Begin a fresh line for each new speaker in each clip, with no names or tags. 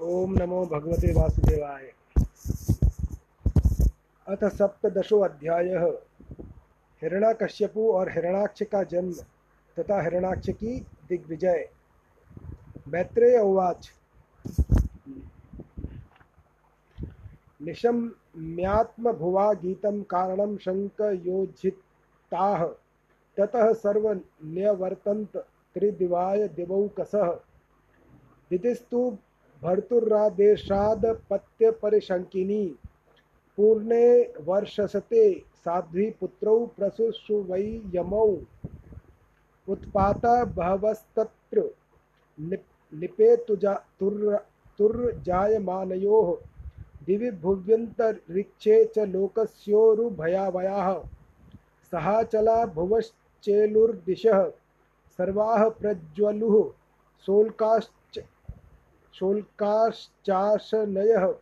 ओम नमो भगवते वासुदेवाय। अथ सप्तशो अध्याय। हिरणाकश्यपु और हिरणाक्ष का जन्म तथा हिरणाक्ष की दिग्विजय। मैत्रेय उवाच। निशम्यात्मभुवा गीतं कारणं शङ्कयोज्झिताः ततः सर्वन्यवर्तन्त त्रिदिवाय दिवौकसः दितिस्तु भर्तुरादेशादपत्यपरिशङ्किनी। पूर्णे वर्षसते साध्वी पुत्रौ प्रसुषु वै यमौ उत्पाता बहवस्तत्र निपेतुजा तुर्जायमानयोः। दिवि भुव्यन्तरिक्षे च लोकस्योरुभयावयाः। सहाचला भुवश्चेलुर्दिशः। सर्वाः प्रज्वलुः। शोल्काश्च शोल्काश्चाशनयः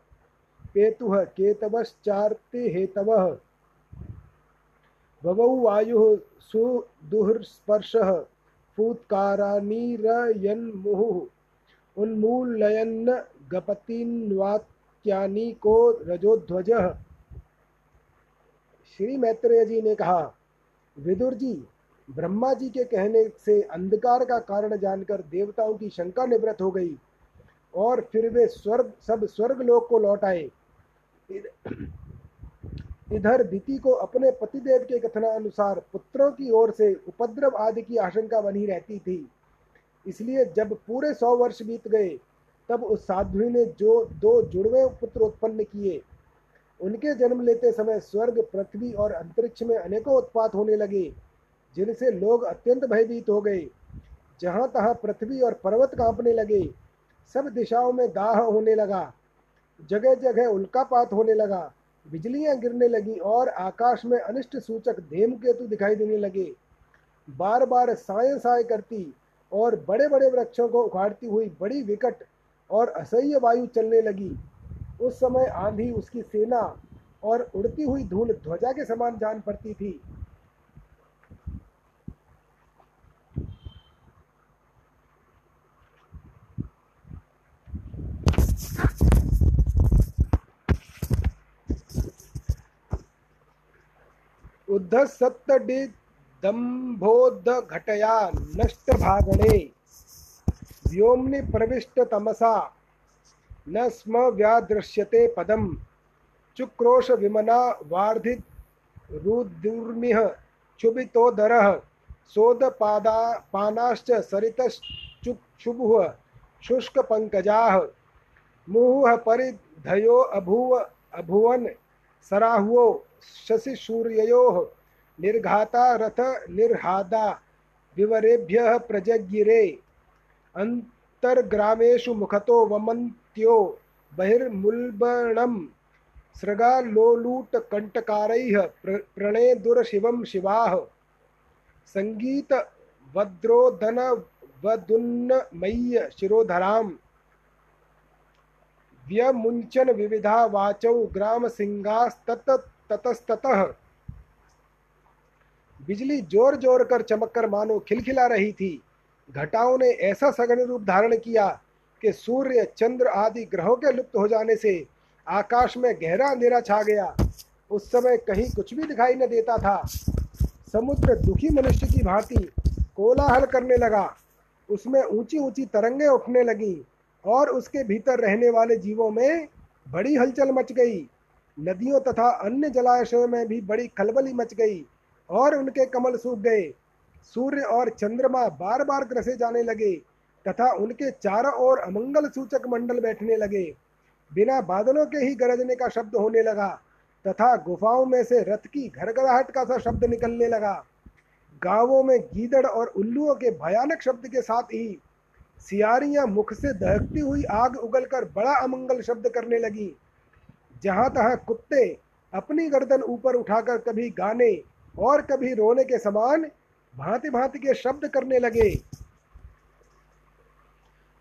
पेतुः केतवश्चार्तिहेतवः। भवौ वायुः सुदुःस्पर्शः, फूत्कारानिरयन्मुहुः उन्मूलयन् गपतिन्वाक्यानि को रजोध्वजः। श्री मैत्रेय जी ने कहा, विदुर जी, ब्रह्मा जी के कहने से अंधकार का कारण जानकर देवताओं की शंका निवृत्त हो गई। और फिर वे स्वर्ग, सब स्वर्ग लोक को लौट आए। इधर दिति को अपने पतिदेव के कथना अनुसार पुत्रों की ओर से उपद्रव आदि की आशंका बनी रहती थी। इसलिए जब पूरे सौ वर्ष बीत गए, तब उस साध्वी ने जो, दो जुड़वे पुत्र उत्पन्न किए। उनके जन्म लेते समय स्वर्ग, पृथ्वी और अंतरिक्ष में अनेकों उत्पात होने लगे, जिनसे लोग अत्यंत भयभीत हो गए। जहाँ तहाँ पृथ्वी और पर्वत कांपने लगे सब दिशाओं में दाह होने लगा। जगह जगह उल्कापात होने लगा। बिजलियाँ गिरने लगी और आकाश में अनिष्ट सूचक धेमकेतु दिखाई देने लगे। बार बार साय साय करती और बड़े बड़े वृक्षों को उखाड़ती हुई बड़ी विकट और असह्य वायु चलने लगी। उस समय आंधी उसकी सेना और उड़ती हुई धूल ध्वजा के समान जान पड़ती थी। उद्धसत्तडिदम्भोद्धघटया नष्टभागणे। व्योम्नि प्रविष्टतमसा न स्म व्यादृश्यते पदं चुक्रोशविमना वार्धिरुदुर्मिः क्षुभितोदरः, सोदपादा पानाश्च सरितश्चुक्षुभुः, शुष्कपङ्कजाः। मुहुः परिधयो अभूव अभुवन सराहुओ शशिसूर्ययोः निर्घाता रथ निर्हादा विवरेभ्यः प्रजगिरे अन्तर्ग्रामेषु मुखतो वमन्त्यो बहिर्मुल्बणं सृगालोलूटकण्टकारैः प्र, प्रणेदुरशिवं शिवाः। सङ्गीतवद्रोदनवदुन्नमय्य शिरोधरां व्यमुञ्चन विविधा वाचौ ग्रामसिंहास्ततस्ततः बिजली ज़ोर ज़ोर कर चमक कर मानो खिलखिला रही थी। घटाओं ने ऐसा सघन रूप धारण किया कि सूर्य, चंद्र आदि ग्रहों के लुप्त हो जाने से आकाश में गहरा अंधेरा छा गया। उस समय कहीं कुछ भी दिखाई न देता था। समुद्र दुखी मनुष्य की भांति कोलाहल करने लगा। उसमें ऊँची ऊँची तरंगें उठने लगी। और उसके भीतर रहने वाले जीवों में बड़ी हलचल मच गई। नदियों तथा अन्य जलाशयों में भी बड़ी खलबली मच गई और उनके कमल सूख गए। सूर्य और चंद्रमा बार बार ग्रसे जाने लगे तथा उनके चारों ओर अमंगल सूचक मंडल बैठने लगे। बिना बादलों के ही गरजने का शब्द होने लगा तथा गुफाओं में से रथ की घरघराहट का सा शब्द निकलने लगा। गाँवों में गीदड़ और उल्लुओं के भयानक शब्द के साथ ही सियारियाँ मुख से दहकती हुई आग उगलकर बड़ा अमंगल शब्द करने लगी। जहाँ तहां कुत्ते अपनी गर्दन ऊपर उठाकर कभी गाने और कभी रोने के समान भांति भांति के शब्द करने लगे।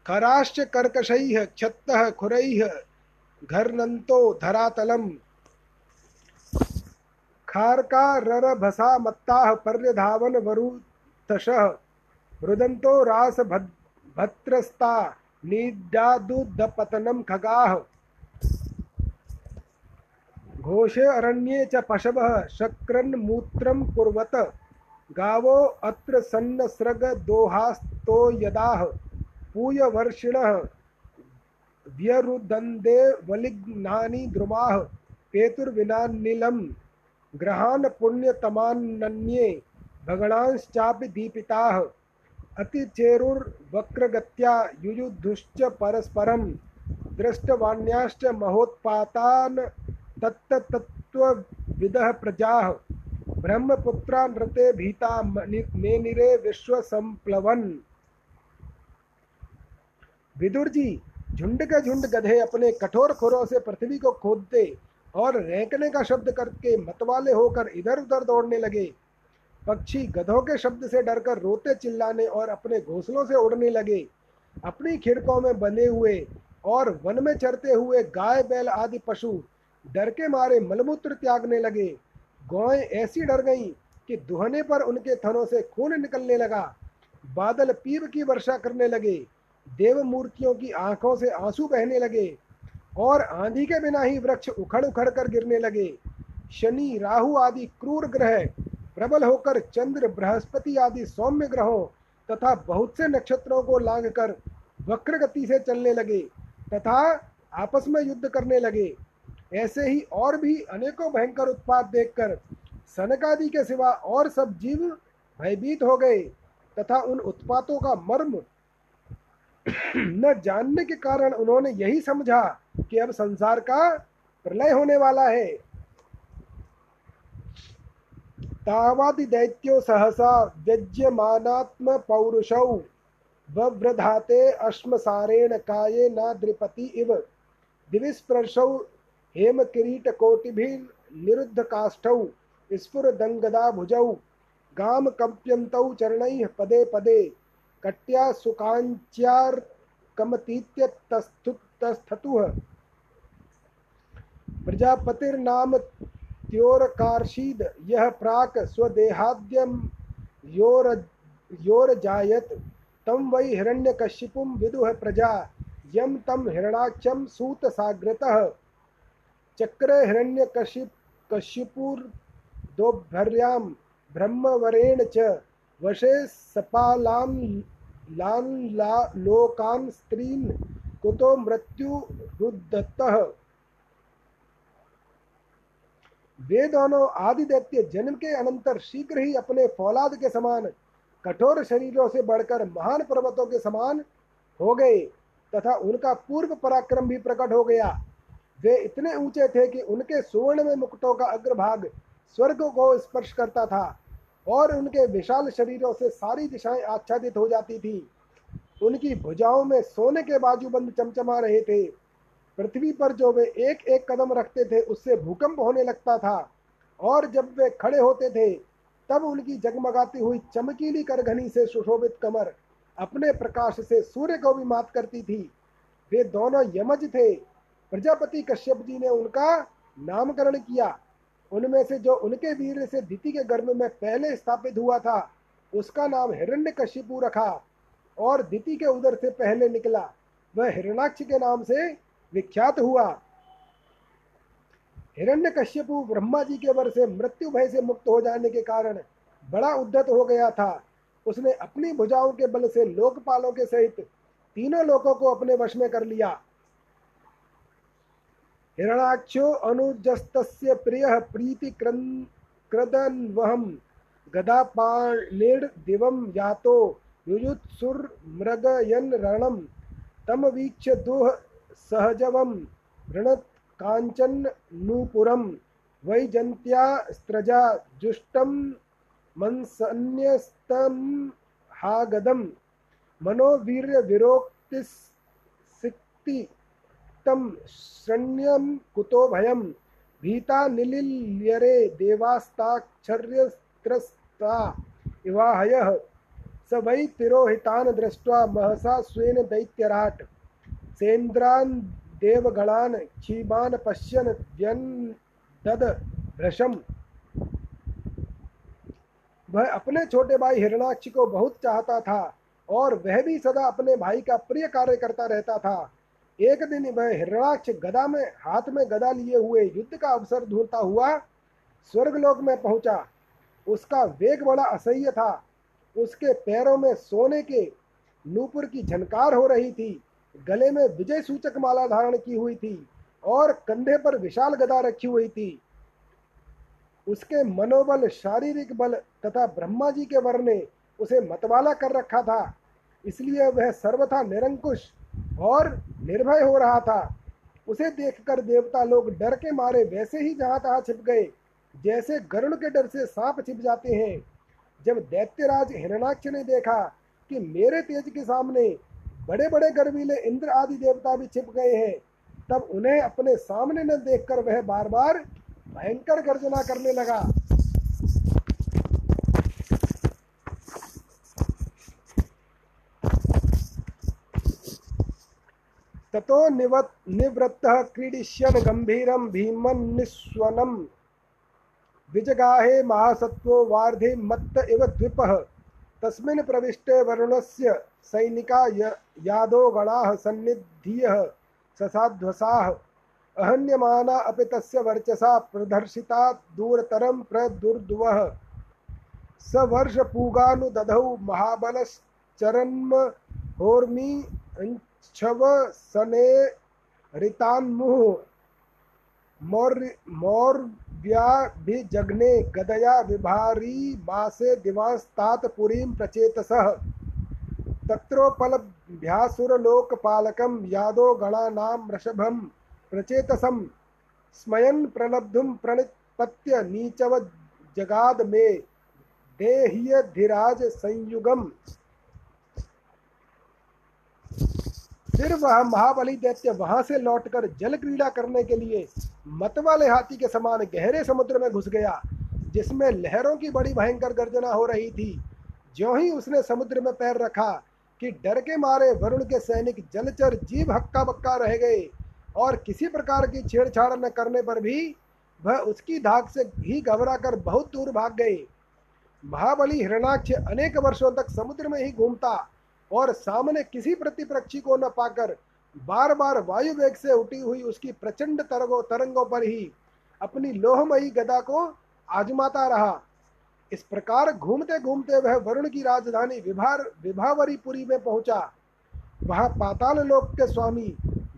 खराश्च कर्कशैः क्षत्तः खुरैः घर्नन्तो धरातलम्। खार्काररभसा मत्ताः पर्यधावन वरुतशः रुदन्तो रास भद्रस्ता निदादुदपतनं खगाः। घोषे अरण्ये च पशवः शक्रन्मूत्रं कुर्वत। गावो अत्र सन्नस्रगदोहास्तो यदाः पूयवर्षिणः व्यरुदन्दे वलिघ्नानि द्रुमाः। पेतुर्विनानिलं ग्रहान् पुण्यतमान्नन्ये भगणांश्चापि दीपिताः। अतिचेरुर्वक्रगत्या युयुधुश्च परस्परं दृष्टवाण्याश्च महोत्पातान् तत्तत्त्वविदः प्रजाः। ब्रह्मपुत्रा नृते भीता मेनिरे विश्व संप्लवन विदुर जी झुंड के झुंड गधे अपने कठोर खुरों से पृथ्वी को खोदते और रेंकने का शब्द करके मतवाले होकर इधर उधर दौड़ने लगे। पक्षी गधों के शब्द से डरकर रोते चिल्लाने और अपने घोंसलों से उड़ने लगे। अपनी खिड़कों में बंधे हुए और वन में चरते हुए गाय, बैल आदि पशु डर के मारे मलमूत्र त्यागने लगे। गौएँ ऐसी डर गईं कि दुहने पर उनके थनों से खून निकलने लगा। बादल पीव की वर्षा करने लगे। देव मूर्तियों की आँखों से आँसू बहने लगे और आंधी के बिना ही वृक्ष उखड़ उखड़ कर गिरने लगे। शनि, राहु आदि क्रूर ग्रह प्रबल होकर चंद्र, बृहस्पति आदि सौम्य ग्रहों तथा बहुत से नक्षत्रों को लांग कर वक्र गति से चलने लगे तथा आपस में युद्ध करने लगे। ऐसे ही और भी अनेकों भयंकर उत्पाद देखकर सनकादि के सिवा और सब जीव भयभीत हो गए तथा उन उत्पातों का मर्म न जानने के कारण उन्होंने यही समझा कि अब संसार का प्रलय होने वाला है। तावादि दैत्यो सहसा व्यज्यमानात्म पौरुषौ वव्रधाते अश्मसारेण काये न द्रिपति इव। दिविस्पर्शौ हेम किरीट कोटिभिर्निरुद्ध काष्ठौ स्फुर दंगदा भुजौ गाम कंप्यन्तौ चरणैः पदे पदे। कट्या सुकांच्यार कमतीत्य तस्थतुः प्रजापतिर्नाम त्योरकार्षीद यह प्राक स्वदेहाद्यम योर, योरजायत। तम वै हिरण्यकशिपुं विदुः प्रजा यम तम हिरणाक्षम सूत साग्रतः चक्र हिरण्यकशिप, कशिपुर दोभ्यां ब्रह्मवरेण च, वशे सपालां लान ला लोकान स्त्रीन कुतो मृत्यु रुद्धतः वे दोनों आदि दैत्य जन्म के अनंतर शीघ्र ही अपने फौलाद के समान, कठोर शरीरों से बढ़कर महान पर्वतों के समान हो गए, तथा उनका पूर्व पराक्रम भी प्रकट हो गया। वे इतने ऊँचे थे कि उनके सुवर्ण में मुकुटों का अग्रभाग स्वर्ग को स्पर्श करता था, और उनके विशाल शरीरों से सारी दिशाएँ आच्छादित हो जाती थी। उनकी भुजाओं में सोने के बाजूबंद चमचमा रहे थे। पृथ्वी पर जो वे एक एक कदम रखते थे, उससे भूकंप होने लगता था। और जब वे खड़े होते थे, तब उनकी जगमगाती हुई चमकीली करघनी से सुशोभित कमर अपने प्रकाश से सूर्य को भी मात करती थी। वे दोनों यमज थे। प्रजापति कश्यप जी ने उनका नामकरण किया। उनमें से जो उनके वीर से दिति के गर्भ में पहले स्थापित हुआ था, उसका नाम हिरण्य कश्यपु रखा और दिति के उदर से पहले निकला। वह हिरणाक्ष के नाम से विख्यात हुआ। हिरण्य कश्यपु ब्रह्मा जी के वर से मृत्यु भय से मुक्त हो जाने के कारण बड़ा उद्धत हो गया था। उसने अपनी भुजाओं के बल से लोकपालों के सहित तीनों लोगों को अपने वश में कर लिया। हिरणाक्षो अनुजस्तस्य प्रियः प्रीतिक्रदन्वहं गदापाणिर्दिवं यातो युयुत्सुर्मृगयन् रणं। तमवीक्ष्य दुः सहजवं ऋणत् काञ्चन्नूपुरं वैजन्त्या स्त्रजा जुष्टं मंसन्यस्तं हागदं मनोवीर्यविरोक्तिसिक्ति तं शृण्यं कुतो भयं भीता निलिल्यरे देवास्ताक्षर्यस्त्रस्ता इवाहयः स वै तिरोहितान् दृष्ट्वा महसा स्वेन दैत्यराट् सेन्द्रान् देवगणान् क्षीमान् पश्यन् व्यन्दद भृशम् वह अपने छोटे भाई हिरणाक्ष को बहुत चाहता था और वह भी सदा अपने भाई का प्रिय कार्य करता रहता था। एक दिन वह हिरणाक्ष गदा में, हाथ में गदा लिए हुए युद्ध का अवसर ढूंढता हुआ स्वर्गलोक में पहुँचा। उसका वेग बड़ा असह्य था। उसके पैरों में सोने के नूपुर की झनकार हो रही थी। गले में विजय सूचक माला धारण की हुई थी और कंधे पर विशाल गदा रखी हुई थी। उसके मनोबल, शारीरिक बल तथा ब्रह्मा जी के वर ने उसे मतवाला कर रखा था। इसलिए वह सर्वथा निरंकुश और निर्भय हो रहा था। उसे देखकर देवता लोग डर के मारे वैसे ही जहाँ तहां छिप गए, जैसे गरुड़ के डर से सांप छिप जाते हैं। जब दैत्यराज हिरणाक्ष ने देखा कि मेरे तेज के सामने बड़े बड़े गर्वीले इंद्र आदि देवता भी छिप गए हैं। तब उन्हें अपने सामने न देखकर वह बार बार भयंकर गर्जना करने लगा। ततो निवत् निवृत्तः क्रीडिष्यन् गम्भीरं भीमन्निस्वनं विजगाहे महासत्त्वो वार्धे मत्त इव द्विपः। तस्मिन् प्रविष्टे वरुणस्य सैनिका यादो गणाः सन्निधियः ससाध्वसाः। अहन्यमाना अपि तस्य वर्चसा प्रदर्शिता दूरतरं प्रदुर्दुवः। स वर्षपूगानुदधौ महाबलश्चरन्म होर्मी सने रितान्मुह मौर्व्याभिजग्ने गदया विभारी मासे दिवास्तात पुरीं प्रचेतसः। तत्रोपलभ्यासुरलोकपालकं यादो गणानां वृषभं प्रचेतसं स्मयन् प्रलब्धुं प्रणिपत्य नीचव जगाद मे देह्यधिराज संयुगम फिर वह महाबली दैत्य वहाँ से लौटकर जल क्रीड़ा करने के लिए मत वाले हाथी के समान गहरे समुद्र में घुस गया, जिसमें लहरों की बड़ी भयंकर गर्जना हो रही थी। जो ही उसने समुद्र में पैर रखा कि डर के मारे वरुण के सैनिक जलचर जीव हक्का बक्का रह गए और किसी प्रकार की छेड़छाड़ न करने पर भी वह उसकी धाक से ही घबरा कर बहुत दूर भाग गए। महाबली हिरणाक्ष अनेक वर्षों तक समुद्र में ही घूमता और सामने किसी प्रतिपक्षी को न पाकर बार बार वायु वेग से उठी हुई उसकी प्रचंड तरंगों तरंगों पर ही अपनी लोहमयी गदा को आजमाता रहा। इस प्रकार घूमते घूमते वह वरुण की राजधानी विभार, विभावरीपुरी में पहुँचा। वहाँ पाताल लोक के स्वामी,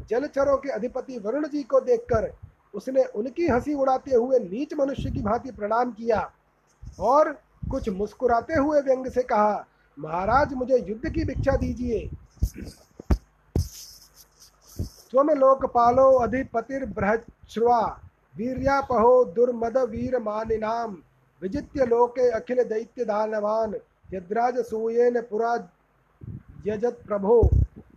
जलचरों के अधिपति वरुण जी को देखकर उसने उनकी हँसी उड़ाते हुए नीच मनुष्य की भांति प्रणाम किया और कुछ मुस्कुराते हुए व्यंग से कहा, महाराज, मुझे युद्ध की भिक्षा दीजिए। स्वम लोकपालो अधिपतिर्बृहश्रुवा वीर्यापहो दुर्मद वीर मानिनाम। विजित्य लोके अखिल दैत्य दानवान यद्राज सूयेन पुरा यजत प्रभो।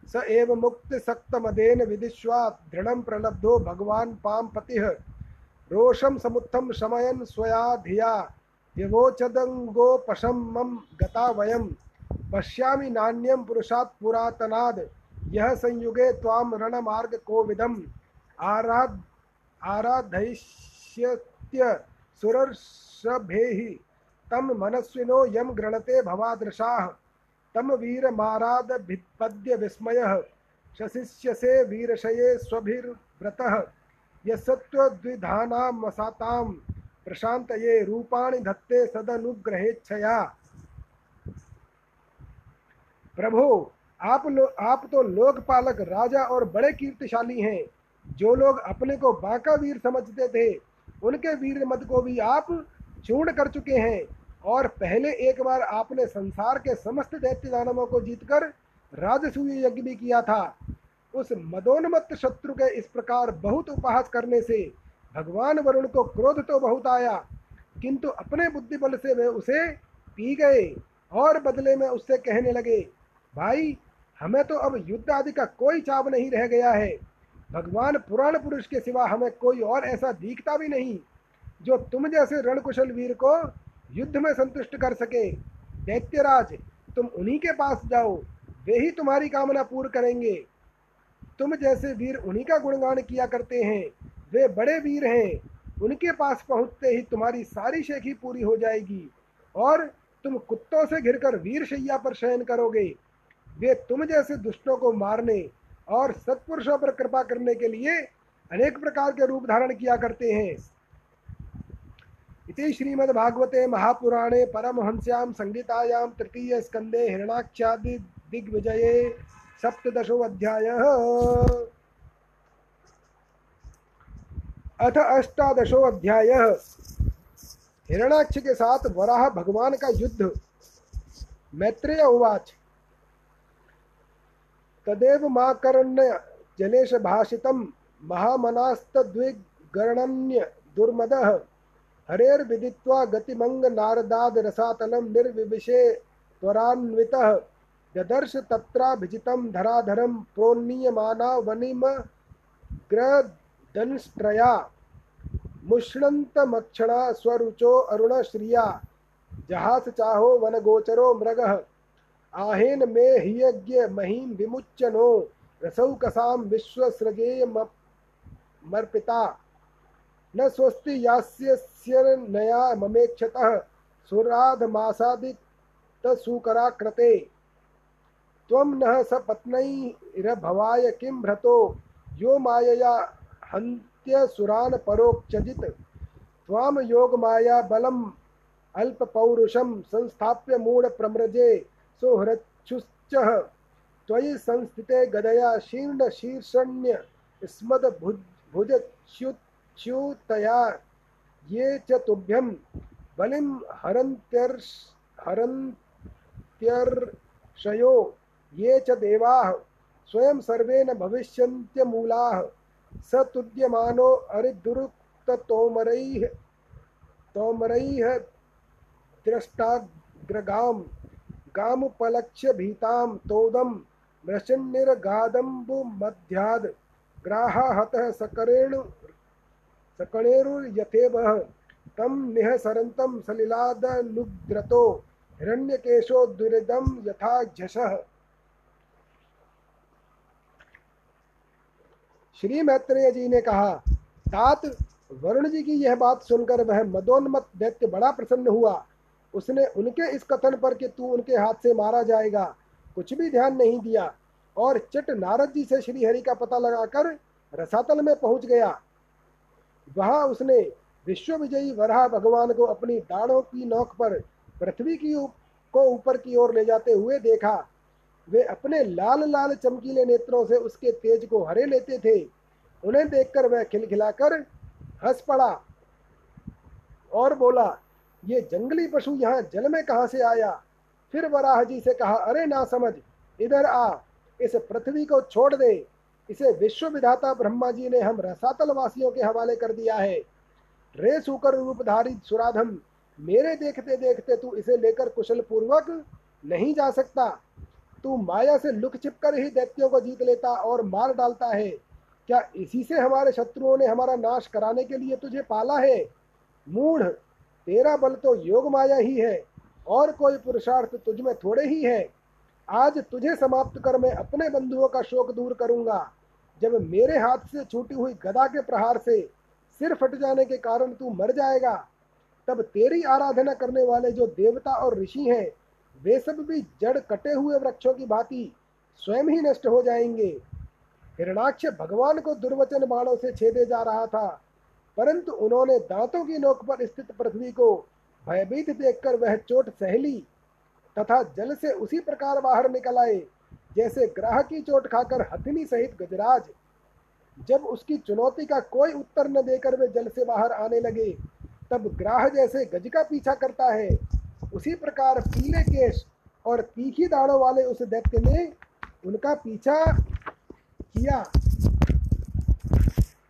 स एव मुक्त सक्त मदेन विदिश्वा दृढ़ प्रलब्धो भगवान पाम पति। रोषम समुत्थम शमयन स्वया धिया। यवोचदंगोपशम मम गता वयम। पश्यामि नान्यम पुरुषात् पुरातनाद। यह संयुगे त्वाम रणमार्ग कोविदम आराध आराधयिष्यत्य सुरर्षभेहि। तम मनस्विनो यम गृणते भवादृशाः। तम वीर माराद भित्पद्य विस्मयः। शशिष्यसे वीरशये स्वभिर्व्रतः। यस्त्वद्विधानां मसातां प्रशान्तये रूपाणि धत्ते सदनुग्रहेच्छया। प्रभु, आप लो, आप तो लोकपालक, राजा और बड़े कीर्तिशाली हैं। जो लोग अपने को बांका वीर समझते थे उनके वीर मत को भी आप चूर्ण कर चुके हैं। और पहले एक बार आपने संसार के समस्त दैत्य दानवों को जीतकर राजसूय यज्ञ भी किया था। उस मदोन्मत्त शत्रु के इस प्रकार बहुत उपहास करने से भगवान वरुण को क्रोध तो बहुत आया, किंतु अपने बुद्धि बल से वे उसे पी गए और बदले में उससे कहने लगे, भाई, हमें तो अब युद्ध आदि का कोई चाव नहीं रह गया है। भगवान पुराण पुरुष के सिवा हमें कोई और ऐसा दिखता भी नहीं, जो तुम जैसे रणकुशल वीर को युद्ध में संतुष्ट कर सके। दैत्यराज, तुम उन्हीं के पास जाओ, वे ही तुम्हारी कामना पूर्ण करेंगे। तुम जैसे वीर उन्हीं का गुणगान किया करते हैं, वे बड़े वीर हैं, उनके पास पहुँचते ही तुम्हारी सारी शेखी पूरी हो जाएगी। और तुम कुत्तों से घिरकर वीर शैया पर शयन करोगे। वे तुम जैसे दुष्टों को मारने और सत्पुरुषों पर कृपा करने के लिए अनेक प्रकार के रूप धारण किया करते हैं। इति श्रीमद्भागवते महापुराणे परमहंस्यां संगीतायां तृतीय स्कंदे हिरणाक्षादि दिग्विजये सप्तशो अध्याय। अथ अष्टादशो अध्याय। हिरणाक्ष के साथ वराह भगवान का युद्ध। मैत्रेय उवाच। तदेव माकरण्य जलेश भाषितं महामनास्तद्विगणन्य दुर्मदः। हरेर्विदित्वा गतिमंग नारदाद रसातलं निर्विविशे त्वरान्वितः। ददर्श तत्राभिजितं धराधरं प्रोन्नीयमाना वनिमग्रदंष्ट्रया मुष्णन्तमक्षणा स्वरुचो अरुणश्रिया। जहास चाहो वनगोचरो मृगः। आहेन मे हियज्ञ महीं विमुच्यनो। रसौकसां विश्वसृजेय मर्पिता न स्वस्ति यास्यस्य नया ममेक्षतः सुराधमासादितसूकराकृते त्वं नः सपत्नैरभवाय किं भ्रतो। यो मायया हन्त्यसुरान् परोक्षजित् त्वां योगमाया बलम् अल्पपौरुषं संस्थाप्य मूढप्रम्रजे। सुहृच्छुश्चः। त्वयि संस्थिते गदया शीर्णशीर्षण्य स्मदभुज भुजच्युत च्युतया ये च तुभ्यं बलिं हरन्त्यर्ष ये च देवाः स्वयं सर्वेण भविष्यन्त्यमूलाः। स तुद्यमानो अरिदुरुक्ततोमरैः तोमरैः द्रष्टाग्रगां गामुपलक्ष्य भीतां तोदं मृषन्निर्गादम्बुमध्याद् ग्राहाहतः सकरेणु यथा झषः। श्री मैत्रेय जी ने कहा, तात वरुण जी की यह बात सुनकर वह मदोन्मत दैत्य बड़ा प्रसन्न हुआ। उसने उनके इस कथन पर कि तू उनके हाथ से मारा जाएगा, कुछ भी ध्यान नहीं दिया। और चट नारद जी से श्री हरि का पता लगाकर रसातल में पहुँच गया। वहाँ उसने विश्व विजयी वराह भगवान को अपनी दाढ़ों की नोक पर पृथ्वी की को ऊपर की ओर ले जाते हुए देखा। वे अपने लाल लाल चमकीले नेत्रों से उसके तेज को हरे लेते थे। उन्हें देखकर वह खिलखिलाकर हंस पड़ा और बोला ये जंगली पशु यहाँ जल में कहाँ से आया? फिर वराह जी से कहा, अरे ना समझ, इधर आ, इस पृथ्वी को छोड़ दे। इसे विश्व विधाता ब्रह्मा जी ने हम रसातल वासियों के हवाले कर दिया है। रे सुकर रूपधारी सुराधम, मेरे देखते देखते तू इसे लेकर कुशल पूर्वक नहीं जा सकता। तू माया से लुक छिप कर ही दैत्यों को जीत लेता और मार डालता है। क्या इसी से हमारे शत्रुओं ने हमारा नाश कराने के लिए तुझे पाला है? मूढ़ तेरा बल तो योग माया ही है, और कोई पुरुषार्थ तुझ में थोड़े ही है। आज तुझे समाप्त कर मैं अपने बंधुओं का शोक दूर करूँगा। जब मेरे हाथ से छूटी हुई गदा के प्रहार से सिर फट जाने के कारण तू मर जाएगा, तब तेरी आराधना करने वाले जो देवता और ऋषि हैं, वे सब भी जड़ कटे हुए वृक्षों की भांति स्वयं ही नष्ट हो जाएँगे। हिरणाक्ष भगवान को दुर्वचन बाणों से छेदे जा रहा था। परंतु उन्होंने दांतों की नोक पर स्थित पृथ्वी को भयभीत देखकर वह चोट सहली तथा जल से उसी प्रकार बाहर निकल आए, जैसे ग्राह की चोट खाकर हथिनी सहित गजराज। जब उसकी चुनौती का कोई उत्तर न देकर वे जल से बाहर आने लगे, तब ग्राह जैसे गज का पीछा करता है। उसी प्रकार पीले केश और तीखी दाढ़ों वाले उस दैत्य ने उनका पीछा किया।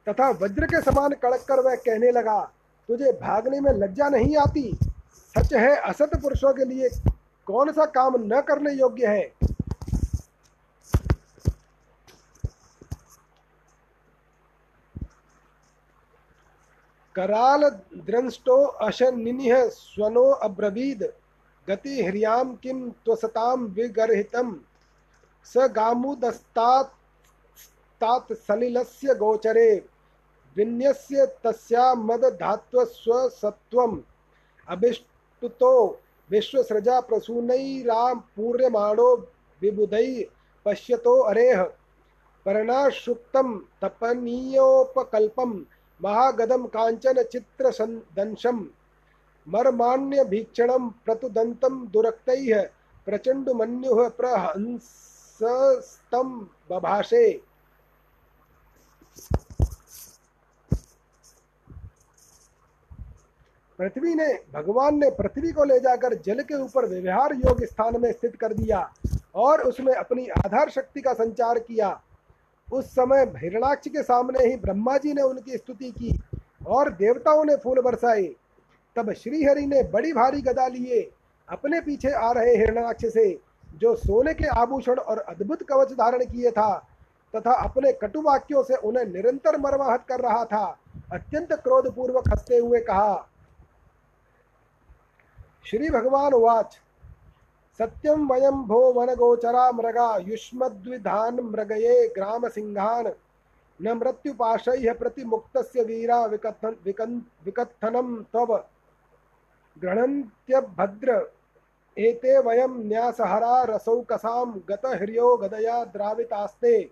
तथा वज्र के समान कड़क कर वह कहने लगा, तुझे भागने में लज्जा नहीं आती? सच है, असत पुरुषों के लिए कौन सा काम न करने योग्य है? कराल द्रंष्टो अशनिनिह स्वनो अब्रवीद, गति ह्रियाँ किम त्वसतां विगर्हितं स गामुदस्तात् सलिलस्य गोचरे। विन्यस्य तस्या मदधात्वस्वसत्वम् अभिष्टुतो विश्वसृजा प्रसूनैरापूर्यमाणो विबुधै पश्यतो अरेह परणाशुक्तं तपनीयोपकल्पं महागदं काञ्चन चित्रदंशं मर्माण्यभीक्षणं प्रतुदन्तं दुरक्तैः, प्रचण्डमन्युः प्रहंसस्तं बभाषे पृथ्वी ने, भगवान ने पृथ्वी को ले जाकर जल के ऊपर व्यवहार योग्य स्थान में स्थित कर दिया और उसमें अपनी आधार शक्ति का संचार किया। उस समय हिरणाक्ष के सामने ही ब्रह्मा जी ने उनकी स्तुति की और देवताओं ने फूल बरसाए। तब श्रीहरि ने बड़ी भारी गदा लिए अपने पीछे आ रहे हिरणाक्ष से, जो सोने के आभूषण और अद्भुत कवच धारण किए था तथा अपने कटु वाक्यों से उन्हें निरंतर मरवाहत कर रहा था, अत्यंत क्रोधपूर्वक हँसते हुए कहा श्री भगवान उवाच। सत्यम वयम भो वन गोचरा मृगा, युष्मद्विधान मृगये ग्राम सिंहान न मृत्युपाशय प्रतिमुक्त वीरा विकथन तव। भद्र, एते वयम न्यासहरा रसौकसाम गतह्रियो गदया द्रावितास्ते।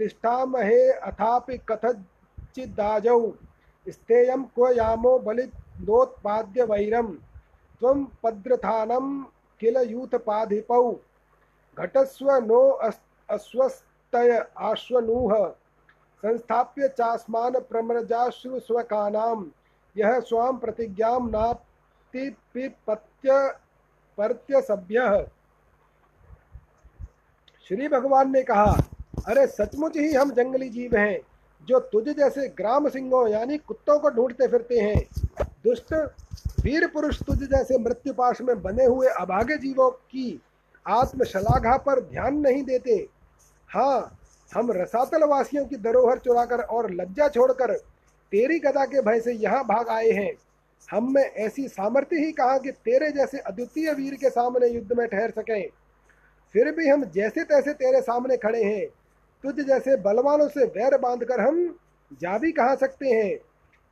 तिष्ठामहे अथापि कथचिदाजौ स्थेयं क्व यामो बलिनोत्पाद्य वैरम। त्वं पद्रथानं किल यूथपाधिपौ। घटस्व नो अस्वस्थय आश्वनूह। संस्थाप्य चास्मान प्रमृजाश्रुस्वकानां यह स्वां प्रतिज्ञां नाप्तिपिपत्य पर्त्य सभ्य श्री भगवान ने कहा, अरे, सचमुच ही हम जंगली जीव हैं, जो तुझ जैसे ग्राम सिंहों यानी कुत्तों को ढूंढते फिरते हैं। दुष्ट, वीर पुरुष तुझ जैसे मृत्यु पाश में बने हुए अभागे जीवों की आत्मशलाघा पर ध्यान नहीं देते। हाँ हम रसातल वासियों की धरोहर चुराकर और लज्जा छोड़कर तेरी गदा के भय से यहाँ भाग आए हैं। हम में ऐसी सामर्थ्य ही कहा कि तेरे जैसे अद्वितीय वीर के सामने युद्ध में ठहर सकें। फिर भी हम जैसे तैसे तेरे सामने खड़े हैं। तुझ जैसे बलवानों से वैर बांधकर हम जा भी कहा सकते हैं?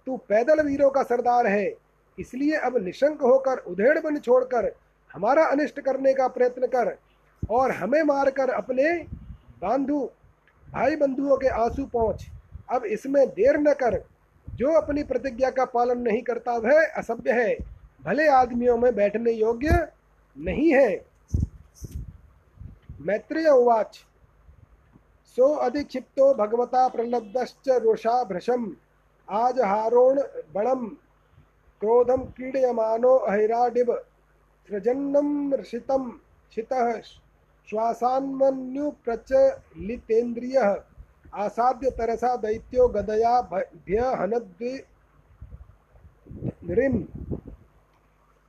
तू पैदल वीरों का सरदार है। इसलिए अब निशंक होकर उधेड़ बन छोड़कर हमारा अनिष्ट करने का प्रयत्न कर और हमें मारकर अपने बांधु भाई बंधुओं के आँसू पहुँच। अब इसमें देर न कर। जो अपनी प्रतिज्ञा का पालन नहीं करता, वह असभ्य है। भले आदमियों में बैठने योग्य नहीं है। मैत्रेय उवाच। सो अधिक्षिप्तो भगवता प्रलब्धश्च रोषा भृशम आज हारोण बणम क्रोधम क्रीडयमानो अहिराडिव, सृजन्नं ऋषितं शितः श्वासान्मन्युप्रचलितेन्द्रियः आसाद्य तरसा दैत्यो गदया भ्यहनद्विरिम्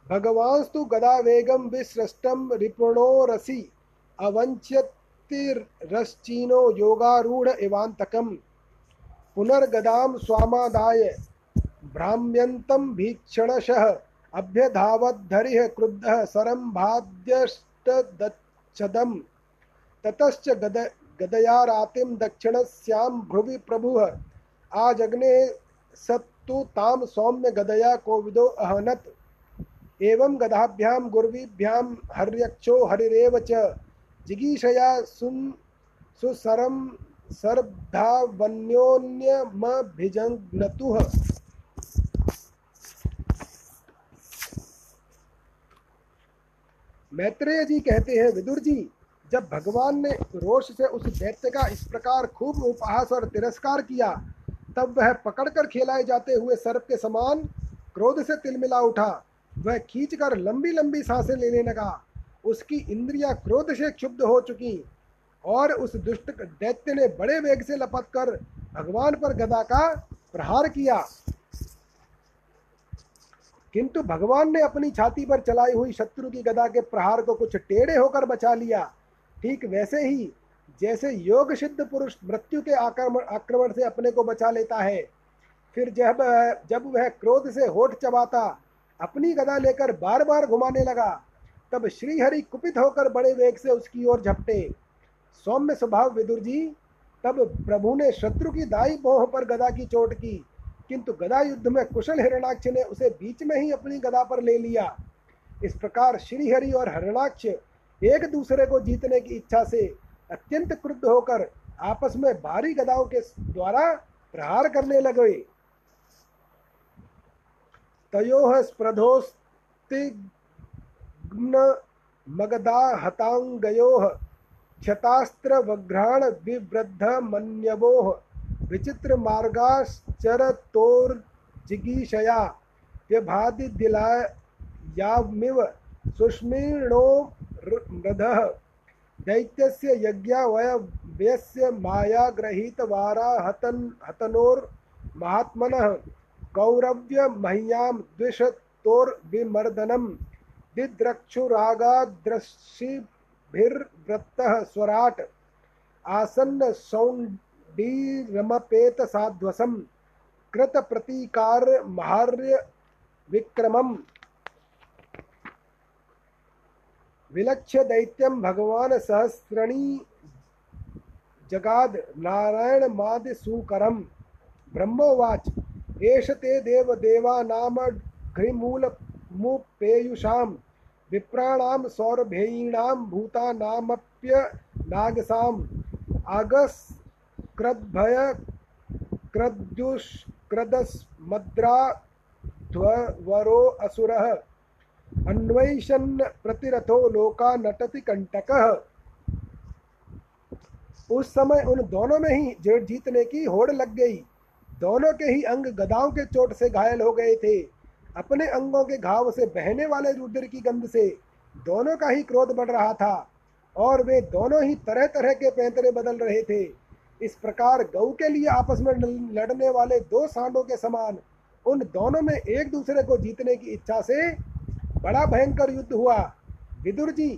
भगवांस्तु गदावेगं विसृष्टं रिपुणोरसि अवञ्च्यतिरश्चीनो योगारूढ इवान्तकं पुनर्गदां स्वामादाय। भ्राम्यन्तं भीक्षणशः, अभ्यधावद्धरिः क्रुद्धः सरम्भाद्यष्टदच्छदम् ततश्च गद गदया रातिं दक्षिणस्यां भ्रुवि प्रभुः आजग्ने सत्तु तां सौम्य गदया कोविदो अहनत्। एवं गदाभ्यां गुर्वीभ्यां हर्यक्षो हरिरेव च। जिगीषया सुसरं मैत्रेय जी कहते हैं, विदुर जी, जब भगवान ने रोष से उस दैत्य का इस प्रकार खूब उपहास और तिरस्कार किया, तब वह पकड़कर खेलाए जाते हुए सर्प के समान क्रोध से तिलमिला उठा। वह खींचकर लंबी लंबी साँसें लेने लगा। उसकी इंद्रियाँ क्रोध से क्षुब्ध हो चुकी। और उस दुष्ट दैत्य ने बड़े वेग से लपक कर भगवान पर गदा का प्रहार किया। किंतु भगवान ने अपनी छाती पर चलाई हुई शत्रु की गदा के प्रहार को कुछ टेढ़े होकर बचा लिया। ठीक वैसे ही, जैसे योग सिद्ध पुरुष मृत्यु के आक्रमण आक्रमण से अपने को बचा लेता है, फिर जब जब वह क्रोध से होठ चबाता, अपनी गदा लेकर बार बार घुमाने लगा, तब श्रीहरि कुपित होकर बड़े वेग से उसकी ओर झपटे। सौम्य स्वभाव विदुर जी, तब प्रभु ने शत्रु की दाई बोह पर गदा की चोट की, किंतु गदा युद्ध में कुशल हिरणाक्ष ने उसे बीच में ही अपनी गदा पर ले लिया। इस प्रकार श्रीहरि और हरणाक्ष एक दूसरे को जीतने की इच्छा से अत्यंत क्रुद्ध होकर आपस में भारी गदाओं के द्वारा प्रहार करने लगे। तयो स्प्रधोस्तिग्न मगदा हतांगयो क्षतास्त्र वघ्राण विवृद्ध मन्यवोह विचित्र मार्गाश्चरतोर्जिगीषया व्यभादि दिलायामिव सुष्मीणो मृधः दैत्यस्य यज्ञावयव्यस्य मायाग्रहीतवारा हतन् हतनोर्महात्मनः कौरव्यमह्यां द्विषतोर्विमर्दनं दिद्रक्षुरागाद्रशिभिर्वृत्तः स्वराट्, आसन्न सौण्डीरमपेत साध्वसं कृतप्रतीकारमहार्य विक्रमम् विलक्ष्य दैत्यम भगवान सहस्रणी जगाद नारायण माद सुकरम। ब्रह्मोवाच, एष ते देव देवा नाम घ्रिमूल मुपेयुषाम। विप्राणाम सौरभेयीणां भूतानामप्य नागसाम। आगस क्रद्भय क्रद्युष क्रदस्मद्रा ध्वरो असुरः। अन्वैशन प्रतिरथो लोका नटति कंटक उस समय उन दोनों में ही जेठ जीतने की होड़ लग गई। दोनों के ही अंग गदाओं के चोट से घायल हो गए थे। अपने अंगों के घाव से बहने वाले रुद्र की गंध से दोनों का ही क्रोध बढ़ रहा था और वे दोनों ही तरह तरह के पैंतरे बदल रहे थे। इस प्रकार गऊ के लिए आपस में लड़ने वाले दो सांडों के समान उन दोनों में एक दूसरे को जीतने की इच्छा से बड़ा भयंकर युद्ध हुआ। विदुर जी,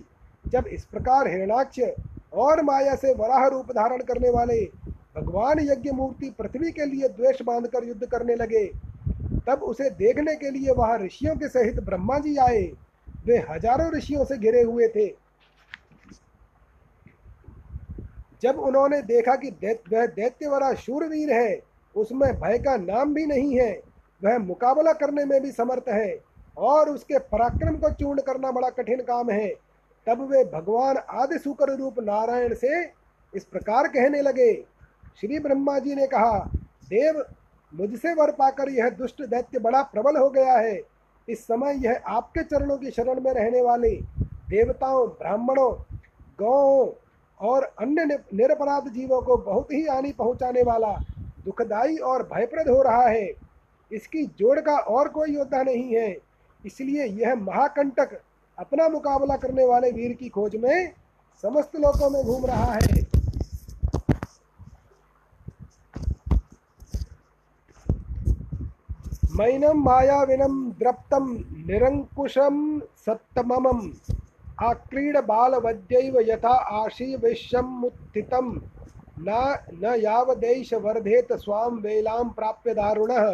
जब इस प्रकार हिरणाक्ष और माया से वराह रूप धारण करने वाले भगवान यज्ञ मूर्ति पृथ्वी के लिए द्वेष बांधकर युद्ध करने लगे तब उसे देखने के लिए वहाँ ऋषियों के सहित ब्रह्मा जी आए। वे हज़ारों ऋषियों से घिरे हुए थे। जब उन्होंने देखा कि वह दैत्यवरा शूरवीर है, उसमें भय का नाम भी नहीं है, वह मुकाबला करने में भी समर्थ है और उसके पराक्रम को चूर्ण करना बड़ा कठिन काम है, तब वे भगवान आदि सुकर रूप नारायण से इस प्रकार कहने लगे। श्री ब्रह्मा जी ने कहा, देव मुझसे वर पाकर यह दुष्ट दैत्य बड़ा प्रबल हो गया है। इस समय यह आपके चरणों की शरण में रहने वाले देवताओं, ब्राह्मणों, गौओं और अन्य निरपराध जीवों को बहुत ही हानि पहुँचाने वाला दुखदाई और भयप्रद हो रहा है। इसकी जोड़ का और कोई योद्धा नहीं है। इसलिए यह महाकंटक अपना मुकाबला करने वाले वीर की खोज में समस्त लोकों में घूम रहा है। मैनम मायाविनम द्रप्तम निरंकुशम सत्तमम आक्रीड बालवद्यैव यथा आशीविषमुत्थितम न न यावदेश वर्धेत स्वाम वेलाम प्राप्य दारुणः।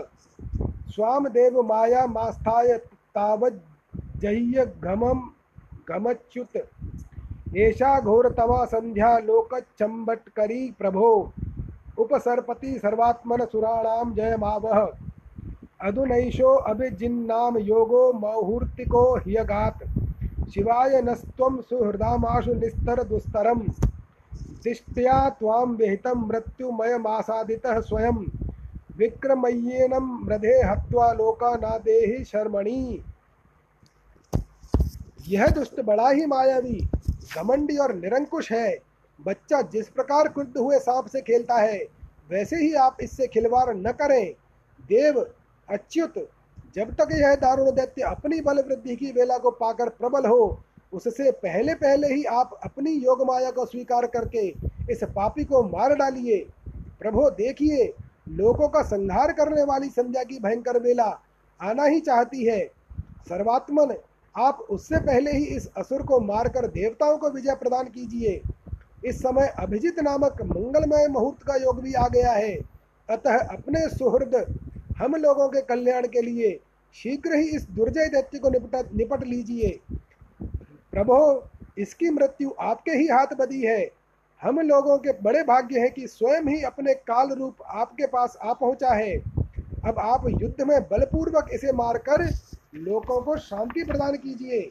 स्वाम देव माया मास्थाय तावज्जह्य घमम घमच्युत एषा घोरतमा संध्या लोकचम्बटकरी प्रभो। उपसर्पति सर्वात्मन सुराणाम जयमावह अधुनैशो अभिजिन्नाम योगो मुहूर्तिको ह्यगात। शिवाय नस्त्वं सुहृदामाशु निस्तर दुस्तरम दिष्ट्या त्वां विहितं मृत्युमयमासादितः स्वयं। विक्रमय्येनम मृधे हत्वा लोका ना देहि शर्मणि। यह दुष्ट बड़ा ही मायावी, घमंडी और निरंकुश है। बच्चा जिस प्रकार क्रुद्ध हुए सांप से खेलता है, वैसे ही आप इससे खिलवाड़ न करें। देव अच्युत जब तक यह दारुण दैत्य अपनी बल वृद्धि की वेला को पाकर प्रबल हो, उससे पहले पहले ही आप अपनी योग माया को स्वीकार करके इस पापी को मार डालिए। प्रभो, देखिए, लोगों का संहार करने वाली संध्या की भयंकर वेला आना ही चाहती है। सर्वात्मन, आप उससे पहले ही इस असुर को मारकर देवताओं को विजय प्रदान कीजिए। इस समय अभिजित नामक मंगलमय मुहूर्त का योग भी आ गया है। अतः अपने सुहृद हम लोगों के कल्याण के लिए शीघ्र ही इस दुर्जय दैत्य को निपट निपट लीजिए। प्रभो, इसकी मृत्यु आपके ही हाथ बदी है। हम लोगों के बड़े भाग्य है कि स्वयं ही अपने काल रूप आपके पास आ पहुँचा है। अब आप युद्ध में बलपूर्वक इसे मारकर लोगों को शांति प्रदान कीजिए।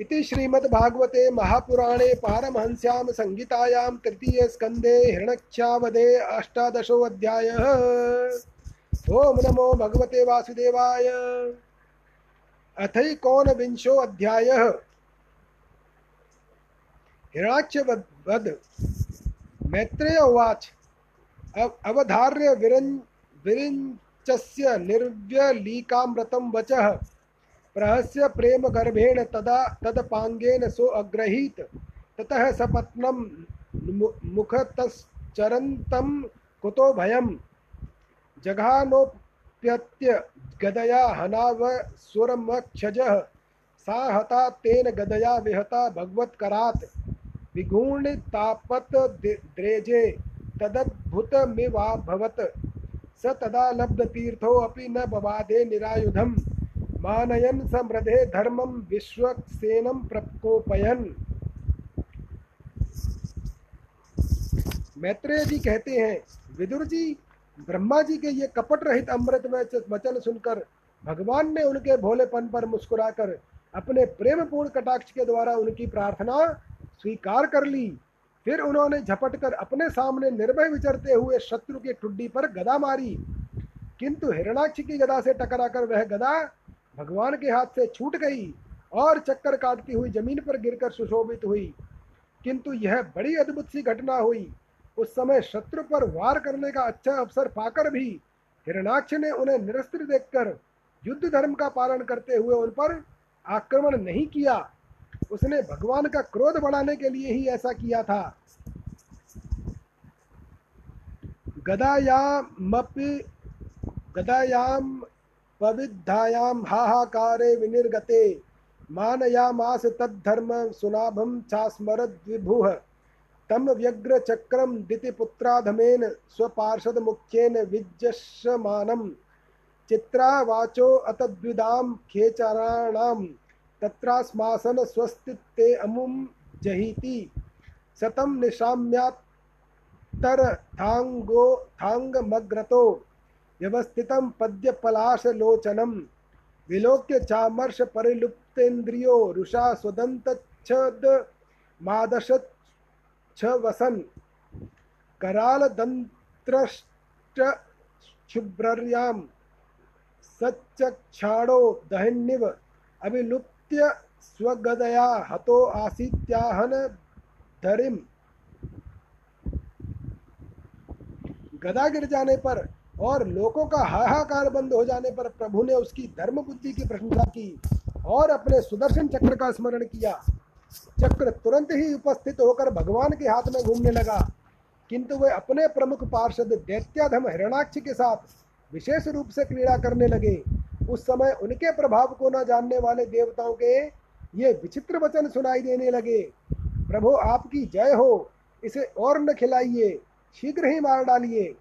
इति श्रीमद्भागवते महापुराणे पारमहंस्यां संहितायां तृतीयस्कन्धे हिरण्यक्षावधे अष्टादशोऽध्यायः। ॐ नमो भगवते वासुदेवाय। अथैकोनविंशोऽध्यायः हिरणाक्षवद् मैत्रेय उवाच। अवधार्य विरन् विरिञ्चस्य निर्व्यलीकामृतं वचः। प्रहस्य प्रेम गर्भेण तदा तदपांगेन सो अग्रहीत ततः सपत्नं मुखतश्चरन्तं कुतो भयं जघानोप्यत्य गदया हनावसुरमक्षजः। सा हता तेन गदया विहता भगवत्करात्। विगूढतापत द्रेजे तदद्भुतमिवाभवत्। स तदा लब्धतीर्थोऽपि न बबाधे निरायुधम्। मानयन समृद्धे धर्मम विश्वक्सेनम प्रकोपयन। मैत्रेय जी कहते हैं, विदुर जी, ब्रह्मा जी के ये कपट रहित अमृत में वचन सुनकर भगवान ने उनके भोलेपन पर मुस्कुराकर अपने प्रेम पूर्ण कटाक्ष के द्वारा उनकी प्रार्थना स्वीकार कर ली। फिर उन्होंने झपट कर अपने सामने निर्भय विचरते हुए शत्रु की ठुड्डी पर गदा मारी। किंतु हिरणाक्ष की गदा से टकराकर वह गदा भगवान के हाथ से छूट गई और चक्कर काटती हुई ज़मीन पर गिरकर सुशोभित हुई। किंतु यह बड़ी अद्भुत सी घटना हुई। उस समय शत्रु पर वार करने का अच्छा अवसर पाकर भी हिरणाक्ष ने उन्हें निरस्त्र देखकर युद्ध धर्म का पालन करते हुए उन पर आक्रमण नहीं किया। उसने भगवान का क्रोध बढ़ाने के लिए ही ऐसा किया था। गदायामपि गदायाम पविद्धायां हाहाकारे विनिर्गते। मानयामास तद्धर्म सुनाभं चास्मरद्विभुः। तं व्यग्रचक्रं दितिपुत्राधमेन स्वपार्षदमुख्येन विजस्यमानं चित्रावाचो अतद्विदां खेचराणां। तत्रास्मासन स्वस्तित्ते अमुं जहीति। शतं निशाम्यात्तरथाङ्गो थाङ्गमग्रतो। व्यवस्थितं पद्यपलाशलोचनं विलोक्य चामर्ष परिलुप्तेन्द्रियो रुषा स्वदन्तच्छद मादशच्छ वसन् करालदन्त्रश्चुभ्रर्यां सच्चक्षाणो दहिन्निव अभिलुप्त्य स्वगदया हतो आसीत्याहन धरिम। गदा गिर जाने पर और लोगों का हाहाकार बंद हो जाने पर प्रभु ने उसकी धर्म बुद्धि की प्रशंसा की और अपने सुदर्शन चक्र का स्मरण किया। चक्र तुरंत ही उपस्थित होकर भगवान के हाथ में घूमने लगा। किंतु वे अपने प्रमुख पार्षद दैत्याधम हिरणाक्ष के साथ विशेष रूप से क्रीड़ा करने लगे। उस समय उनके प्रभाव को न जानने वाले देवताओं के ये विचित्र वचन सुनाई देने लगे। प्रभु आपकी जय हो, इसे और न खिलाइए, शीघ्र ही मार डालिए।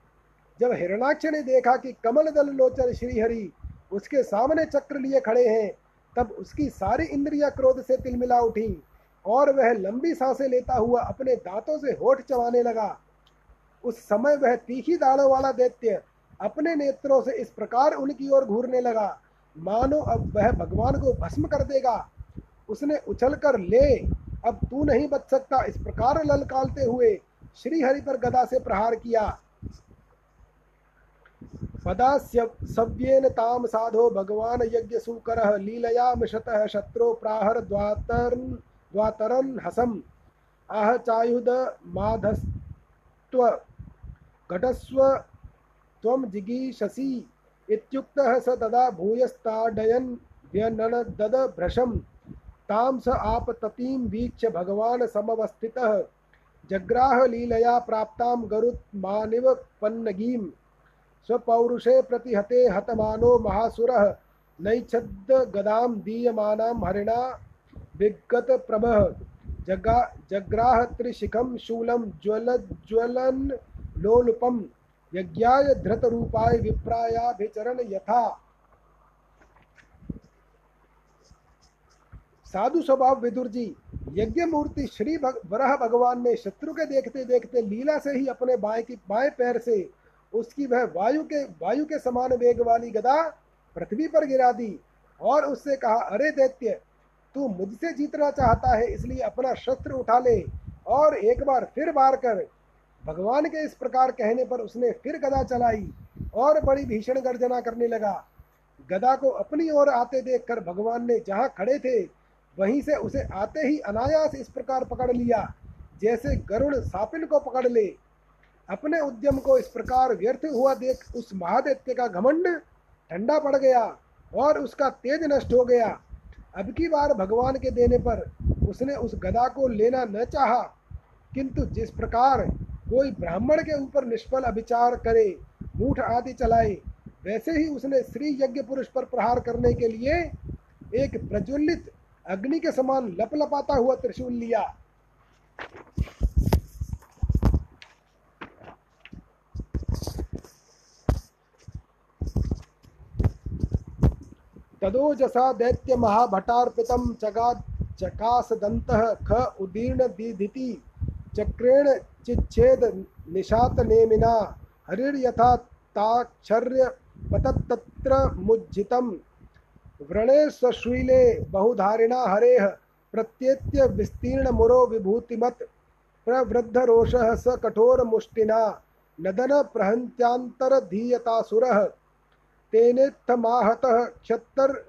जब हिरणाक्ष ने देखा कि कमल दल लोचन श्रीहरि उसके सामने चक्र लिए खड़े हैं, तब उसकी सारी इंद्रिया क्रोध से तिलमिला उठी और वह लंबी साँसें लेता हुआ अपने दांतों से होठ चबाने लगा। उस समय वह तीखी दाढ़ों वाला दैत्य अपने नेत्रों से इस प्रकार उनकी ओर घूरने लगा, मानो अब वह भगवान को भस्म कर देगा। उसने उछलकर ले, अब तू नहीं बच सकता। इस प्रकार ललकालते हुए श्रीहरि पर गदा से प्रहार किया। पदास्य सव्येन ताम साधो भगवान यज्ञ सुकर लीलया मिशतः शत्रो प्राहर द्वातरन द्वातरन हसम। आह चायुध माधस्त्व घटस्व त्वं जिगीषसि। इत्युक्तः स तदा भूयस्ताडयन् व्यननदद भ्रशं तां स आपततीं वीक्ष्य भगवान् समवस्थितः। जग्राह लीलया प्राप्तां गरुत्मानिव पन्नगीम्। स्वपौरुषे प्रतिहते हतमानो महासुरः नैच्छद् गदां दीयमानां हरिणा विगतप्रभः जगा जग्राह त्रिशिखं शूलं ज्वलज्वलन् लोलुपं यज्ञाय धृतरूपाय विप्रायाभिचरण यथा। साधु स्वभाव विदुर जी यज्ञ मूर्ति श्री भग, वरह भगवान ने शत्रु के देखते देखते लीला से ही अपने बाएँ की बाएँ पैर से उसकी वह वायु के वायु के समान वेग वाली गदा पृथ्वी पर गिरा दी और उससे कहा, अरे दैत्य, तू मुझसे जीतना चाहता है, इसलिए अपना शस्त्र उठा ले और एक बार फिर मार कर भगवान के इस प्रकार कहने पर उसने फिर गदा चलाई और बड़ी भीषण गर्जना करने लगा। गदा को अपनी ओर आते देखकर भगवान ने जहाँ खड़े थे, वहीं से उसे आते ही अनायास इस प्रकार पकड़ लिया, जैसे गरुड़ सापिन को पकड़ ले। अपने उद्यम को इस प्रकार व्यर्थ हुआ देख उस महादैत्य का घमंड ठंडा पड़ गया और उसका तेज नष्ट हो गया। अब की बार भगवान के देने पर उसने उस गदा को लेना न चाहा, किंतु जिस प्रकार कोई ब्राह्मण के ऊपर निष्फल अभिचार करे, मूठ आदि चलाए, वैसे ही उसने श्री यज्ञ पुरुष पर प्रहार करने के लिए एक प्रज्वलित अग्नि के समान लपलपाता हुआ त्रिशूल लिया। तदोजसा दैत्य महाभटार्पितम चगा चकास दंत ख उदीर्ण दीधिति चक्रेण चिच्छेद निशात नेमिना हरिर यथा ताक्षर्य पतत्तत्र व्रणे स्वश्रीले बहुधारिणा हरेः प्रत्येत्य विस्तीर्ण मुरो विभूतिमत प्रवृद्ध रोषः स कठोर मुष्टिना नदन प्रहंत्यांतर धीयतासुरः तेनेत्थमाहतः क्षत्तर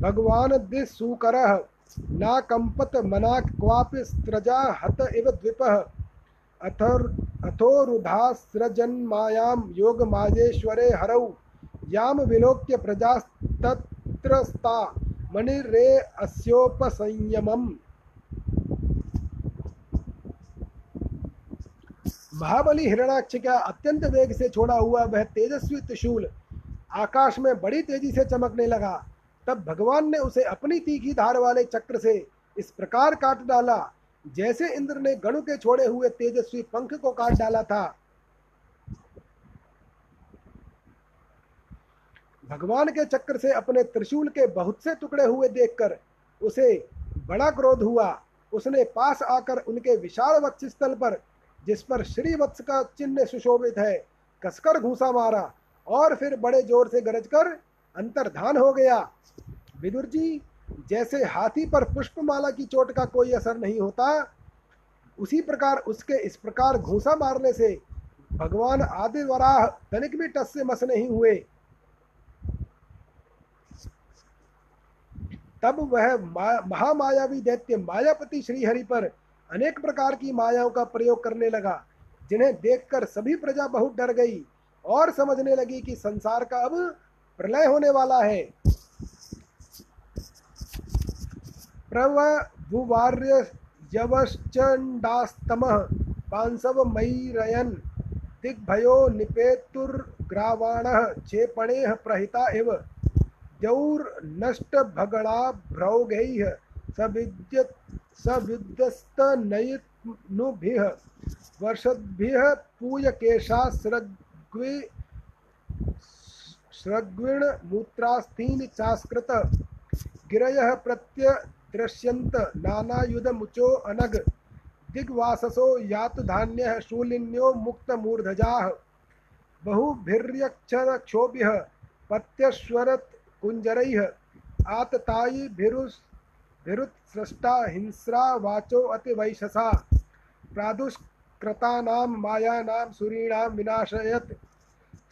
भगवान दिसूकरः नाकंपत मना क्वापि स्त्रजा हत इव द्विपः। अथर अथोरुधास्रजन्मायां योगमाजेश्वरे हरौ। याम विलोक्य प्रजास्तत्रस्ता मणिरे अस्योपसंयमम्। महाबली हिरणाक्ष का अत्यंत वेग से छोड़ा हुआ, वह तेजस्वी त्रिशूल आकाश में बड़ी तेज़ी से चमकने लगा। तब भगवान ने उसे अपनी तीखी धार वाले चक्र से इस प्रकार काट डाला, जैसे इंद्र ने गणु के छोड़े हुए तेजस्वी पंख को काट डाला था। भगवान के चक्र से अपने त्रिशूल के बहुत से टुकड़े हुए देखकर उसे बड़ा क्रोध हुआ। उसने पास आकर उनके विशाल वक्षस्थल पर, जिस पर श्री वत्स का चिन्ह सुशोभित है, कसकर घूसा मारा। और फिर बड़े ज़ोर से गरज कर अंतर्धान हो गया। विदुर जी, जैसे हाथी पर पुष्पमाला की चोट का कोई असर नहीं होता, उसी प्रकार उसके इस प्रकार घूसा मारने से भगवान आदि वराह तनिक भी टस से मस नहीं हुए। तब वह महामायावी दैत्य मायापति श्रीहरि पर अनेक प्रकार की मायाओं का प्रयोग करने लगा, जिन्हें देखकर सभी प्रजा बहुत डर गई। और समझने लगी कि संसार का अब प्रलय होने वाला है। प्रवभुवार्य यवश्चण्डास्तमः पांसवमयीरयन् दिग्भयो निपेतुर्ग्रावाणः क्षेपणेः प्रहिता इव। द्यौर्नष्टभगणाभ्रौघैः सविद्य सविद्यस्तनयिनुभिः वर्षद्भिः स्रग्विणमूत्रास्थीनि चास्कृत, गिरयः प्रत्य दृश्यंत नानायुधमुचो अनग दिग्वाससो यातु धान्यः शूलिन्यो मुक्तमूर्धजाः, बहुभिर्यक्षरक्षोभिः पत्यश्वरत् कुञ्जरैः हिंस्रा वाचो अतिवैशसा प्रादुष्कृतानां मायानां सुरीणां विनाशयत्।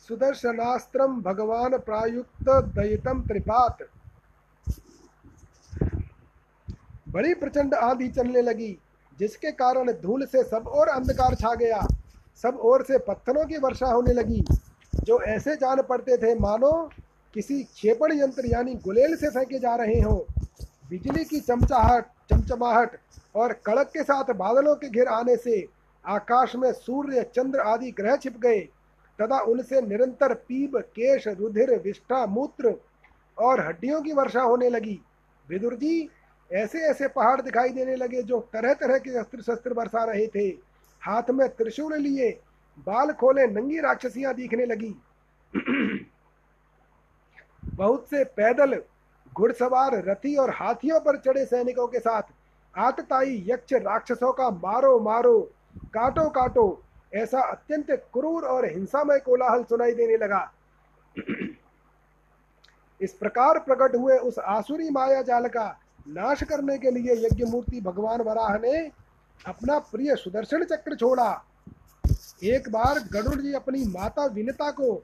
सुदर्शनास्त्रं भगवान् प्रायुक्तदयितं त्रिपात्। बड़ी प्रचंड आंधी चलने लगी, जिसके कारण धूल से सब और अंधकार छा गया। सब ओर से पत्थरों की वर्षा होने लगी। जो ऐसे जान पड़ते थे, मानो किसी क्षेपण यंत्र यानी गुलेल से फेंके जा रहे हों। बिजली की चमचाहट, चमचमाहट और कड़क के साथ बादलों के घिर आने से आकाश में सूर्य, चंद्र आदि ग्रह छिप गए। तथा उनसे निरंतर पीप केश, रुधिर, विष्ठा, मूत्र और हड्डियों की वर्षा होने लगी। विदुर जी ऐसे ऐसे पहाड़ दिखाई देने लगे जो तरह तरह के अस्त्र शस्त्र बरसा रहे थे। हाथ में त्रिशूल लिए, बाल खोले नंगी राक्षसियाँ दिखने लगी। बहुत से पैदल, घुड़सवार, रथी और हाथियों पर चढ़े सैनिकों के साथ आतताई यक्ष राक्षसों का मारो मारो काटो काटो, ऐसा अत्यंत क्रूर और हिंसामय कोलाहल सुनाई देने लगा। इस प्रकार प्रकट हुए उस आसुरी माया जाल का नाश करने के लिए यज्ञ मूर्ति भगवान वराह ने अपना प्रिय सुदर्शन चक्र छोड़ा। एक बार गरुड़ जी अपनी माता विनता को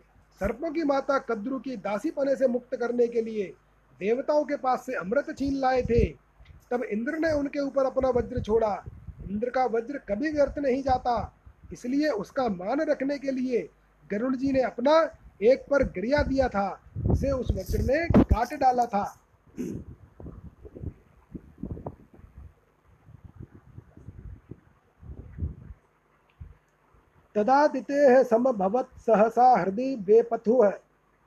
सर्पों की माता कद्रु की दासी पने से मुक्त करने के लिए देवताओं के पास से अमृत छीन लाए थे, तब इंद्र ने उनके ऊपर अपना वज्र छोड़ा। इंद्र का वज्र कभी व्यर्थ नहीं जाता। इसलिए उसका मान रखने के लिए गरुड़ जी ने अपना एक पर गिरिया दिया था उसे उस वज्र ने काट डाला था। तदादिते समभवत सहसा हृदय बेपथु,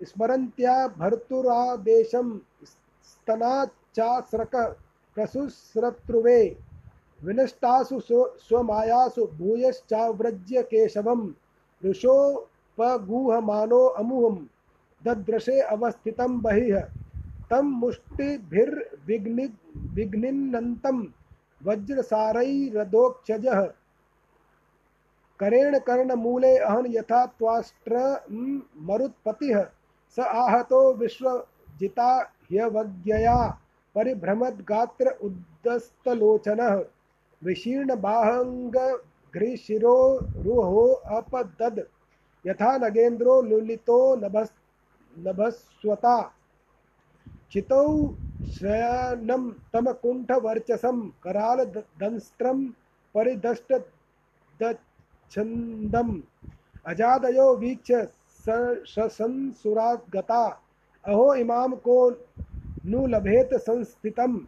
स्मरन्त्या भर्तुरादेशम स्तनाचास्रक प्रसुस्रतृवे विनष्टासु स्वमायासु भूयश्चाव्रज्य केशवं ऋषोपगूहमानो अमुहं दद्रशे अवस्थितं बहिः। तं मुष्टिभिर्विघ्निन्नन्तं वज्रसारैरदोक्षजः। करेण कर्णमूले अहन यथा त्वाष्ट्र मरुत्पतिः, स आहतो विश्वजिता ह्यवज्ञया परिभ्रमद्गात्र उद्दस्तलोचनः विशीर्णबाहङ्गघ्रिशिरो रुहो अपदद्। यथा नगेन्द्रो लुलितो नभस् नभस्वता। चितौ श्रयनं तमकुण्ठवर्चसं करालदंस्त्रं परिदष्टदच्छन्दम्। अजादयो वीक्ष्य सशंसुरागता अहो इमां को नु लभेत संस्थितम्।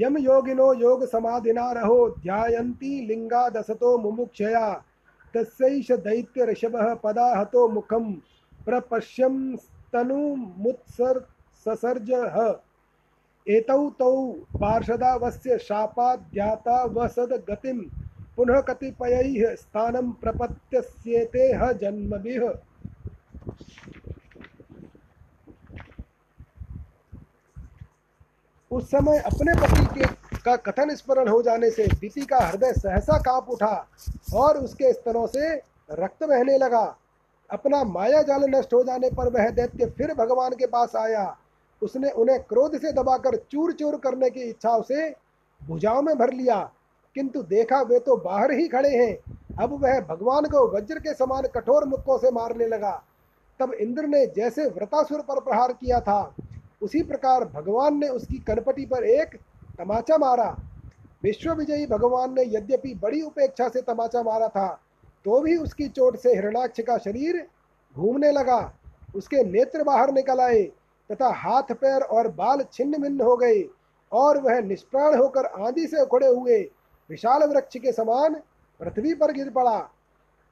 यम योगिनो योग समाधिना रहो, ध्यायन्ति लिंगादसतो मुमुक्षया। तस्यैष दैत्य ऋषभः पदा हतो मुखं स्तनुमुत्सर् ससर्जः। एतौ तौ पार्षदावस्य शापाद्याता वसद गतिं पुनः कतिपयैः स्थानं प्रपत्यस्येते ह जन्मभिः। उस समय अपने पति के का कथन स्मरण हो जाने से दीति का हृदय सहसा काँप उठा और उसके स्तनों से रक्त बहने लगा। अपना माया जाल नष्ट हो जाने पर वह दैत्य फिर भगवान के पास आया। उसने उन्हें क्रोध से दबाकर चूर चूर करने की इच्छा उसे भुजाओं में भर लिया। किंतु देखा वे तो बाहर ही खड़े हैं। अब वह भगवान को वज्र के समान कठोर मुक्कों से मारने लगा। तब इंद्र ने जैसे व्रतासुर पर प्रहार किया था। उसी प्रकार भगवान ने उसकी कनपटी पर एक तमाचा मारा। विश्व विजयी भगवान ने यद्यपि बड़ी उपेक्षा से तमाचा मारा था तो भी उसकी चोट से हिरणाक्ष का शरीर घूमने लगा। उसके नेत्र बाहर निकल आए तथा हाथ, पैर और बाल छिन्न भिन्न हो गए और वह निष्प्राण होकर आंधी से उखड़े हुए विशाल वृक्ष के समान पृथ्वी पर गिर पड़ा।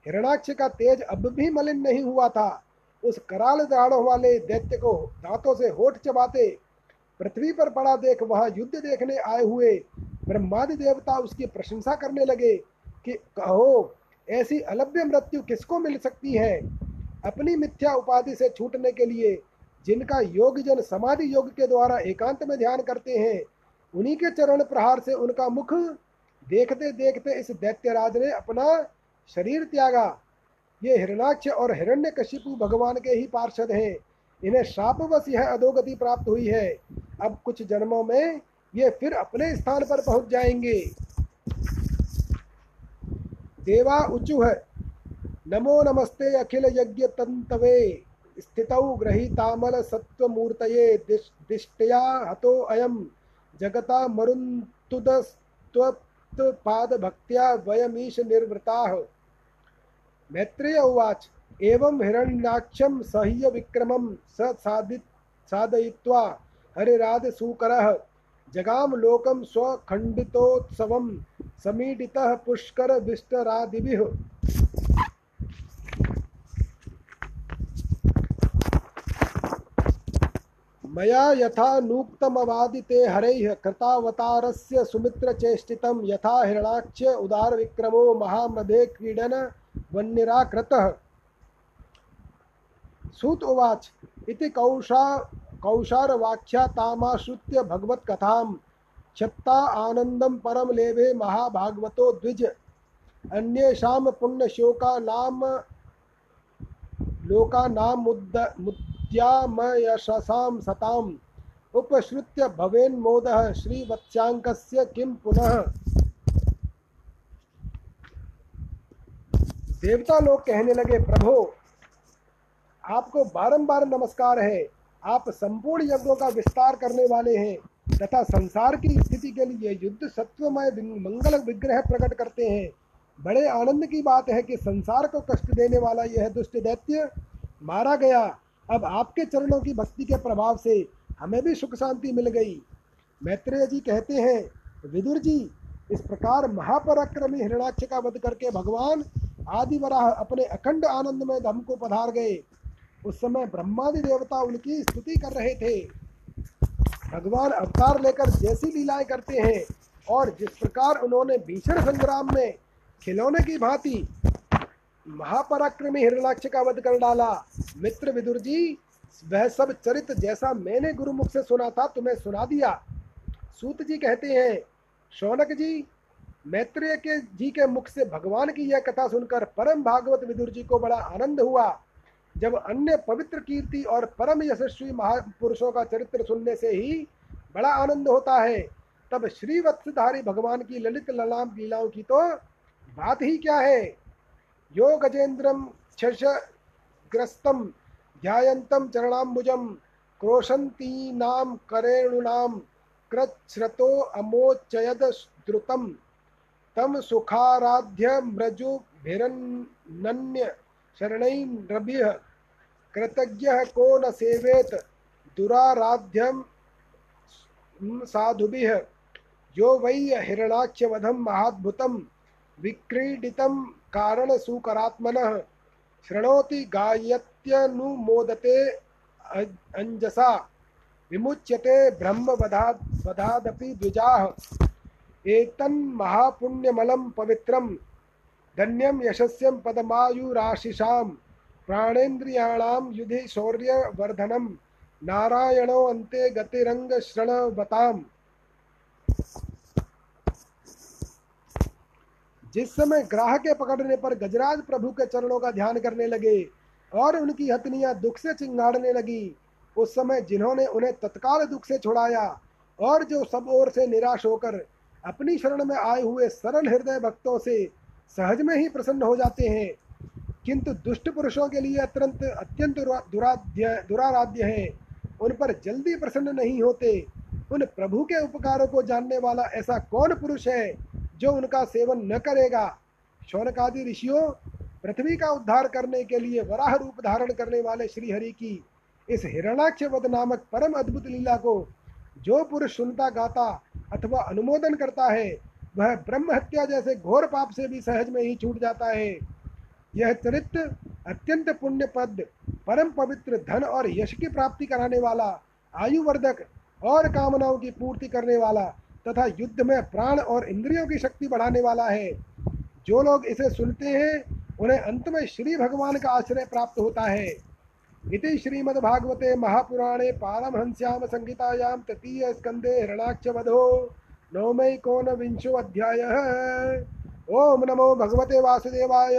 हिरणाक्ष का तेज अब भी मलिन नहीं हुआ था। उस कराल दाढ़ों वाले दैत्य को दांतों से होठ चबाते, पृथ्वी पर पड़ा देख वहाँ युद्ध देखने आए हुए ब्रह्मादि देवता उसकी प्रशंसा करने लगे कि कहो, ऐसी अलभ्य मृत्यु किसको मिल सकती है? अपनी मिथ्या उपाधि से छूटने के लिए जिनका योग जन समाधि योग के द्वारा एकांत में ध्यान करते हैं, उन्हीं के चरण प्रहार से उनका मुख देखते देखते इस दैत्यराज ने अपना शरीर त्यागा। ये हिरणाक्ष और हिरण्य कशिपु भगवान के ही पार्षद हैं। इन्हें शापवश यह अधोगति प्राप्त हुई है। अब कुछ जन्मों में ये फिर अपने स्थान पर पहुँच जाएँगे। देवा उचुह, नमो नमस्ते अखिल यज्ञ तंतवे, स्थितौ ग्रहीतामल सत्वमूर्तये दिष्टया हतो अयम जगता मरुन्तुदस्त्वत्पादभक्त्या वयमीश निर्वृताः। मैत्रेय उवाच। एवं हिरण्याक्षं सह्य विक्रमं स साधि साधयित्वा हरिराधसूकरः जगाम लोकं स्वखण्डितोत्सवं समीडितः पुष्करविष्टरादिभिः मया यथा नूक्तमवादिते हरैः कृतावतारस्य सुमित्रचेष्टितं यथा हिरणाक्ष उदारविक्रमो महामदे क्रीडन वन्निराकृतः सूत उवाच, इति कौशा, कौशारवाख्यातामाश्रित्य भगवत्कथां क्षत्ता आनन्दं परं लेभे महाभागवतो द्विज। अन्येषां पुण्यशोका नाम लोकानां मुद्द मुद्यामयशसां सताम्। उपश्रुत्य भवेन्मोदः श्रीवत्स्याङ्कस्य किं पुनः? देवता लोग कहने लगे, प्रभो, आपको बारंबार नमस्कार है। आप संपूर्ण यज्ञों का विस्तार करने वाले हैं तथा संसार की स्थिति के लिए युद्ध सत्वमय मंगल विग्रह प्रकट करते हैं। बड़े आनंद की बात है कि संसार को कष्ट देने वाला यह दुष्ट दैत्य मारा गया। अब आपके चरणों की भक्ति के प्रभाव से हमें भी सुख शांति मिल गई। मैत्रेय जी कहते हैं, विदुर जी, इस प्रकार महापराक्रमी हिरणाक्ष का वध करके भगवान आदि वराह अपने अखंड आनंद में धम को पधार गए। उस समय ब्रह्मादि देवता उनकी स्तुति कर रहे थे। भगवान अवतार लेकर जैसी लीलाएँ करते हैं और जिस प्रकार उन्होंने भीषण संग्राम में खिलौने की भांति महापराक्रमी हिरणाक्ष का वध कर डाला। मित्र विदुर जी, वह सब चरित जैसा मैंने गुरुमुख से सुना था, तुम्हें सुना दिया। सूत जी कहते हैं, शौनक जी मैत्रेय के जी के मुख से भगवान की यह कथा सुनकर परम भागवत विदुर जी को बड़ा आनंद हुआ। जब अन्य पवित्र कीर्ति और परम यशस्वी महापुरुषों का चरित्र सुनने से ही बड़ा आनंद होता है, तब श्री वत्सधारी भगवान की ललित ललाम लीलाओं की तो बात ही क्या है? यो गजेन्द्रम ग्रस्तम ध्यायन्तं चरणाम्बुजं क्रोशन्तीनां करेणुनां कृच्छ्रतो अमोचयद द्रुतं तं सुखाराध्यमृजुभिरन्नन्य शरणैरभिः कृतज्ञः को न सेवेत, दुराराध्यं साधुभिः। यो वै हिरणाक्षवधं महाद्भुतं, विक्रीडितं कारणसुकरात्मनः। शृणोति गायत्यनुमोदते अंजसा विमुच्यते ब्रह्म वधादपि द्विजाः एतन्महापुण्यमलं पवित्रं, धन्यं यशस्यं पदमायुराशिषां प्राणेन्द्रियाणां युधि शौर्यवर्धनं, नारायणो अन्ते गतिरङ्गशृणवताम् जिस समय ग्राह के पकड़ने पर गजराज प्रभु के चरणों का ध्यान करने लगे और उनकी हथनियाँ दुख से चिंगाड़ने लगी, उस समय जिन्होंने उन्हें तत्काल दुख से छुड़ाया और जो सब ओर से निराश होकर अपनी शरण में आए हुए सरल हृदय भक्तों से सहज में ही प्रसन्न हो जाते हैं। किंतु दुष्ट पुरुषों के लिए अत्यंत अत्यंत दुराध्य, दुराराध्य है। उन पर जल्दी प्रसन्न नहीं होते। उन प्रभु के उपकारों को जानने वाला ऐसा कौन पुरुष है जो उनका सेवन न करेगा? शौनकादि ऋषियों, पृथ्वी का उद्धार करने के लिए वराह रूप धारण करने वाले श्री हरि की इस हिरणाक्ष वध नामक परम अद्भुत लीला को जो पुरुष सुनता गाता अथवा अनुमोदन करता है, वह ब्रह्म हत्या जैसे घोर पाप से भी सहज में ही छूट जाता है। यह चरित्र अत्यंत पुण्य पद परम पवित्र धन और यश की प्राप्ति कराने वाला, आयुवर्धक और कामनाओं की पूर्ति करने वाला तथा युद्ध में प्राण और इंद्रियों की शक्ति बढ़ाने वाला है। जो लोग इसे सुनते हैं, उन्हें अंत में श्री भगवान का आश्रय प्राप्त होता है। इति श्रीमद्भागवते महापुराणे पारमहंस्याम संहितायां तृतीय स्कंदे हिरणाक्षवधो वधो नवमय कोन विंशो अध्याय। ओम नमो भगवते वासुदेवाय।